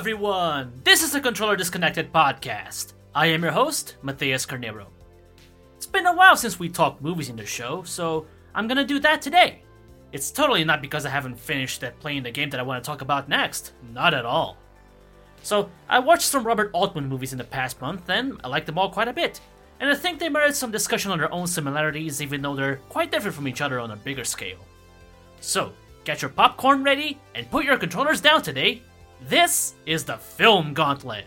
Everyone! This is the Controller Disconnected podcast. I am your host, Matthias Carnero. It's been a while since we talked movies in the show, so I'm gonna do that today. It's totally not because I haven't finished that playing the game that I want to talk about next. Not at all. So, I watched some Robert Altman movies in the past month, and I liked them all quite a bit. And I think they merit some discussion on their own similarities, even though they're quite different from each other on a bigger scale. So, get your popcorn ready and put your controllers down today. This is the Film Gauntlet.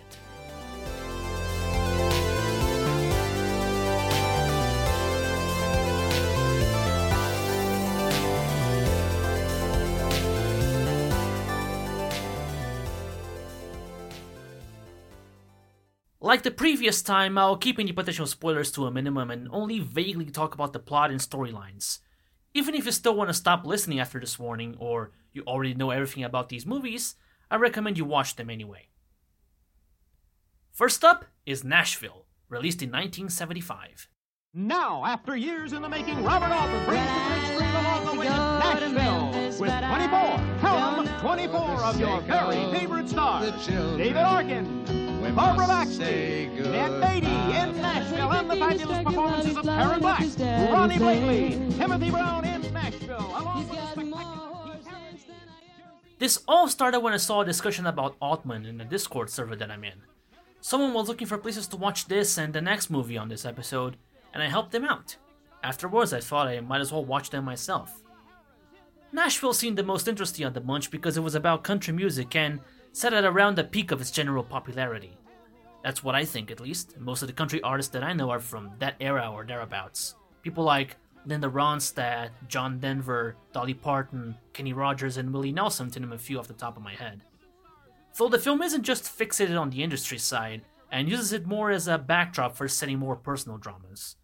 Like the previous time, I'll keep any potential spoilers to a minimum and only vaguely talk about the plot and storylines. Even if you still want to stop listening after this warning, or you already know everything about these movies, I recommend you watch them anyway. First up is Nashville, released in 1975. Now, after years in the making, Robert Altman brings the big screen along the way to Nashville with 24, count them, 24 of your very favorite stars. David Arkin, Barbara Baxley, Ned Beatty in Nashville, and the fabulous performances of Karen Black, Ronee Blakley, Timothy Brown in This all started when I saw a discussion about Altman in the Discord server that I'm in. Someone was looking for places to watch this and the next movie on this episode, and I helped them out. Afterwards, I thought I might as well watch them myself. Nashville seemed the most interesting of the bunch because it was about country music and set at around the peak of its general popularity. That's what I think, at least. Most of the country artists that I know are from that era or thereabouts. People like Linda Ronstadt, John Denver, Dolly Parton, Kenny Rogers, and Willie Nelson, to name a few off the top of my head. Though the film isn't just fixated on the industry side, and uses it more as a backdrop for setting more personal dramas.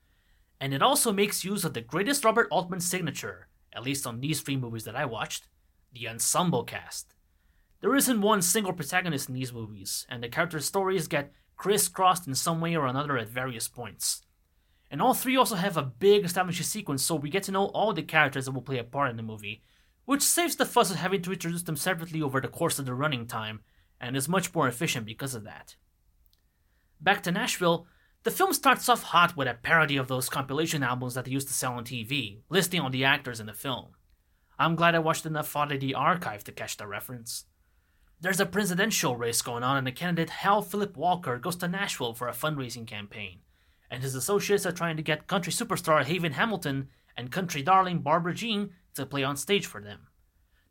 And it also makes use of the greatest Robert Altman signature, at least on these three movies that I watched the ensemble cast. There isn't one single protagonist in these movies, and the character stories get crisscrossed in some way or another at various points. And all three also have a big establishing sequence, so we get to know all the characters that will play a part in the movie, which saves the fuss of having to introduce them separately over the course of the running time, and is much more efficient because of that. Back to Nashville, the film starts off hot with a parody of those compilation albums that they used to sell on TV, listing all the actors in the film. I'm glad I watched enough Oddity Archive to catch the reference. There's a presidential race going on, and the candidate Hal Philip Walker goes to Nashville for a fundraising campaign, and his associates are trying to get country superstar Haven Hamilton and country darling Barbara Jean to play on stage for them.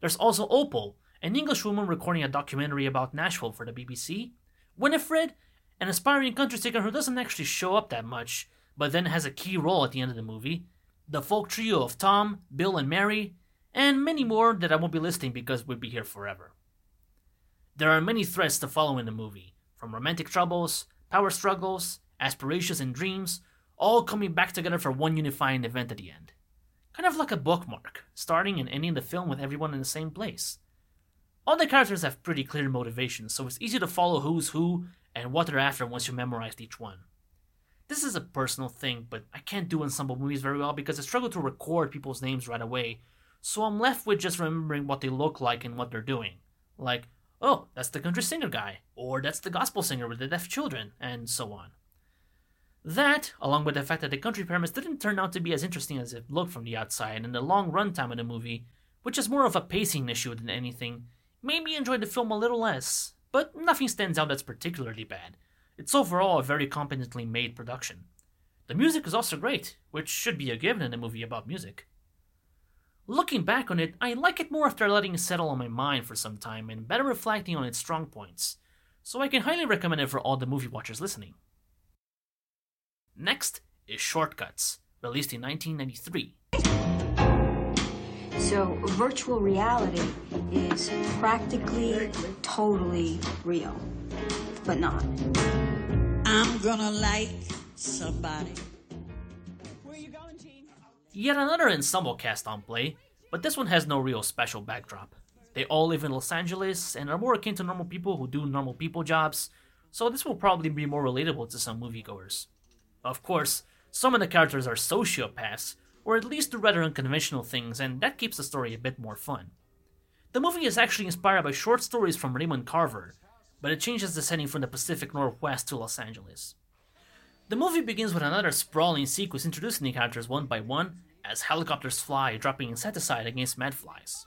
There's also Opal, an Englishwoman recording a documentary about Nashville for the BBC, Winifred, an aspiring country singer who doesn't actually show up that much, but then has a key role at the end of the movie, the folk trio of Tom, Bill, and Mary, and many more that I won't be listing because we'd be here forever. There are many threads to follow in the movie, from romantic troubles, power struggles, aspirations, and dreams, all coming back together for one unifying event at the end. Kind of like a bookmark, starting and ending the film with everyone in the same place. All the characters have pretty clear motivations, so it's easy to follow who's who and what they're after once you memorized each one. This is a personal thing, but I can't do ensemble movies very well because I struggle to record people's names right away, so I'm left with just remembering what they look like and what they're doing. Like, oh, that's the country singer guy, or that's the gospel singer with the deaf children, and so on. That, along with the fact that the country premise didn't turn out to be as interesting as it looked from the outside, and the long runtime of the movie, which is more of a pacing issue than anything, made me enjoy the film a little less, but nothing stands out that's particularly bad. It's overall a very competently made production. The music is also great, which should be a given in a movie about music. Looking back on it, I like it more after letting it settle on my mind for some time and better reflecting on its strong points, so I can highly recommend it for all the movie watchers listening. Next is Short Cuts, released in 1993. So, virtual reality is practically totally real, but not. I'm gonna like somebody. Yet another ensemble cast on play, but this one has no real special backdrop. They all live in Los Angeles and are more akin to normal people who do normal people jobs, so this will probably be more relatable to some moviegoers. Of course, some of the characters are sociopaths, or at least do rather unconventional things, and that keeps the story a bit more fun. The movie is actually inspired by short stories from Raymond Carver, but it changes the setting from the Pacific Northwest to Los Angeles. The movie begins with another sprawling sequence introducing the characters one by one as helicopters fly, dropping insecticide against medflies.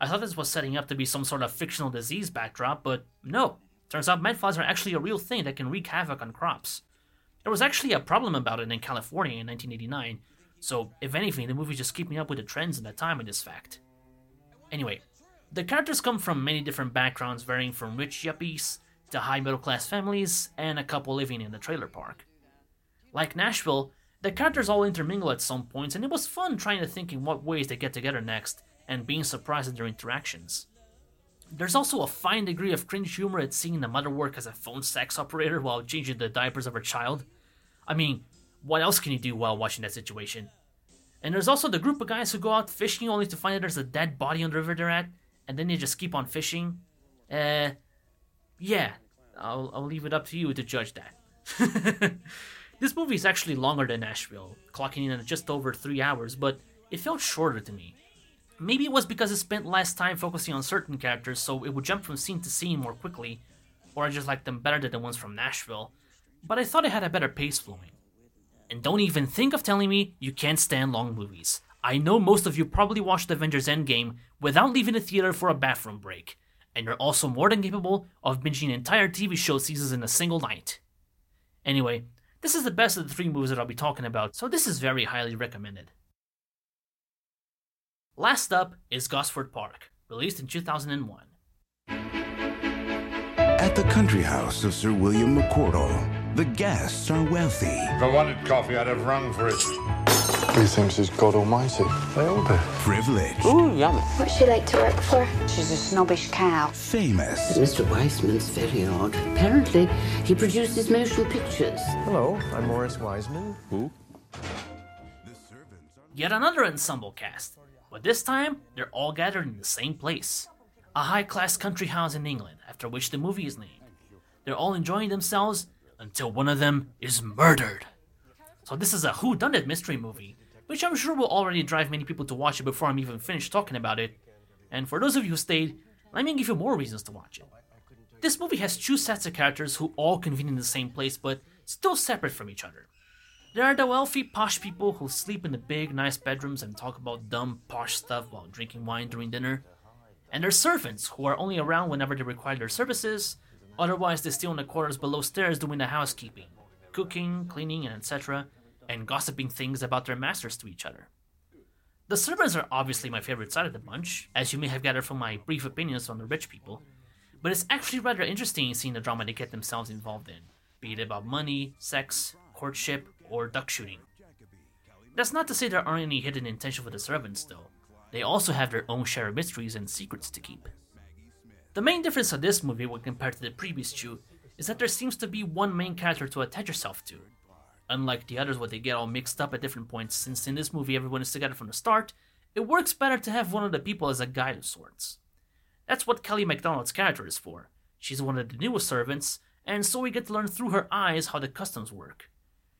I thought this was setting up to be some sort of fictional disease backdrop, but no. Turns out medflies are actually a real thing that can wreak havoc on crops. There was actually a problem about it in California in 1989, so if anything, the movie just keeping up with the trends in that time in this fact. Anyway, the characters come from many different backgrounds, varying from rich yuppies to high middle class families and a couple living in the trailer park. Like Nashville, the characters all intermingle at some points, and it was fun trying to think in what ways they get together next and being surprised at their interactions. There's also a fine degree of cringe humor at seeing the mother work as a phone sex operator while changing the diapers of her child. I mean, what else can you do while watching that situation? And there's also the group of guys who go out fishing only to find that there's a dead body on the river they're at, and then they just keep on fishing. Uh, yeah, I'll, I'll leave it up to you to judge that. this movie is actually longer than Nashville, clocking in at just over three hours, but it felt shorter to me. Maybe it was because it spent less time focusing on certain characters, so it would jump from scene to scene more quickly, or I just liked them better than the ones from Nashville, but I thought it had a better pace flowing. And don't even think of telling me you can't stand long movies. I know most of you probably watched Avengers Endgame without leaving the theater for a bathroom break, and you're also more than capable of binging entire TV show seasons in a single night. Anyway, this is the best of the three movies that I'll be talking about, so this is very highly recommended. Last up is Gosford Park, released in 2001. At the country house of Sir William McCordle, the guests are wealthy. If I wanted coffee, I'd have rung for it. He thinks he's God Almighty. They all do. Privileged. Ooh, yummy. What's she like to work for? She's a snobbish cow. Famous. Mr. Weissman's very odd. Apparently, he produces motion pictures. Hello, I'm Morris Weissman. Who? Yet another ensemble cast, but this time they're all gathered in the same place a high class country house in England, after which the movie is named. They're all enjoying themselves until one of them is murdered. So, this is a whodunit mystery movie, which I'm sure will already drive many people to watch it before I'm even finished talking about it. And for those of you who stayed, let me give you more reasons to watch it. This movie has two sets of characters who all convene in the same place but still separate from each other. There are the wealthy, posh people who sleep in the big, nice bedrooms and talk about dumb, posh stuff while drinking wine during dinner. And there's servants who are only around whenever they require their services, otherwise, they stay in the quarters below stairs doing the housekeeping, cooking, cleaning, and etc., and gossiping things about their masters to each other. The servants are obviously my favorite side of the bunch, as you may have gathered from my brief opinions on the rich people, but it's actually rather interesting seeing the drama they get themselves involved in, be it about money, sex, courtship, or duck shooting. That's not to say there aren't any hidden intentions for the servants, though. They also have their own share of mysteries and secrets to keep. The main difference of this movie when compared to the previous two is that there seems to be one main character to attach yourself to. Unlike the others where they get all mixed up at different points, since in this movie everyone is together from the start, it works better to have one of the people as a guide of sorts. That's what Kelly Macdonald's character is for. She's one of the newest servants, and so we get to learn through her eyes how the customs work.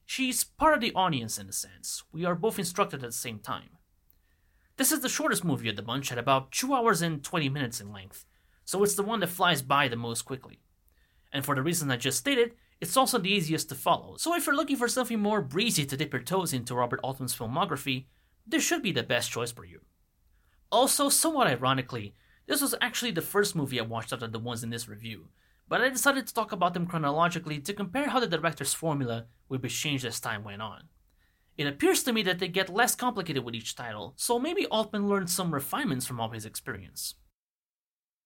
She's part of the audience in a sense. We are both instructed at the same time. This is the shortest movie of the bunch at about 2 hours and 20 minutes in length, so it's the one that flies by the most quickly. And for the reason I just stated, it's also the easiest to follow. So if you're looking for something more breezy to dip your toes into Robert Altman's filmography, this should be the best choice for you. Also, somewhat ironically, this was actually the first movie I watched out of the ones in this review, but I decided to talk about them chronologically to compare how the director's formula would be changed as time went on. It appears to me that they get less complicated with each title, so maybe Altman learned some refinements from all his experience.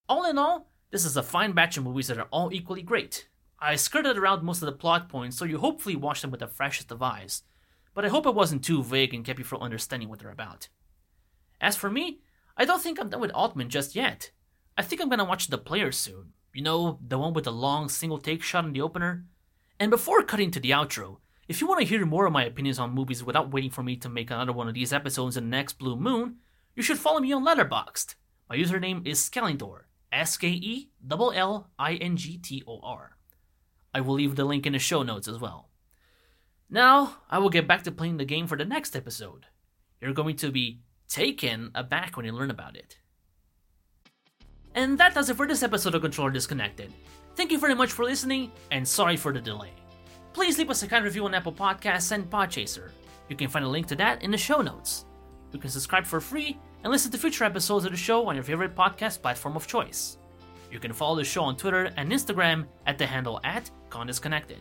All in all, this is a fine batch of movies that are all equally great. I skirted around most of the plot points, so you hopefully watch them with the freshest of eyes, but I hope it wasn't too vague and kept you from understanding what they're about. As for me, I don't think I'm done with Altman just yet. I think I'm gonna watch The Player soon. You know, the one with the long single take shot in the opener? And before cutting to the outro, if you want to hear more of my opinions on movies without waiting for me to make another one of these episodes in the next blue moon, you should follow me on Letterboxd. My username is Skellingtor, S K E L L I N G T O R. I will leave the link in the show notes as well. Now, I will get back to playing the game for the next episode. You're going to be taken aback when you learn about it. And that does it for this episode of Controller Disconnected. Thank you very much for listening, and sorry for the delay. Please leave us a kind review on Apple Podcasts and Podchaser. You can find a link to that in the show notes. You can subscribe for free and listen to future episodes of the show on your favorite podcast platform of choice. You can follow the show on Twitter and Instagram at the handle at ConDisconnected.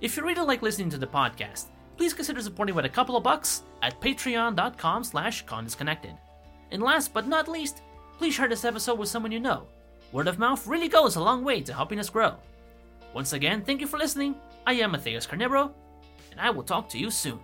If you really like listening to the podcast, please consider supporting with a couple of bucks at patreon.com slash condisconnected. And last but not least, please share this episode with someone you know. Word of mouth really goes a long way to helping us grow. Once again, thank you for listening. I am Matthias Carnebro, and I will talk to you soon.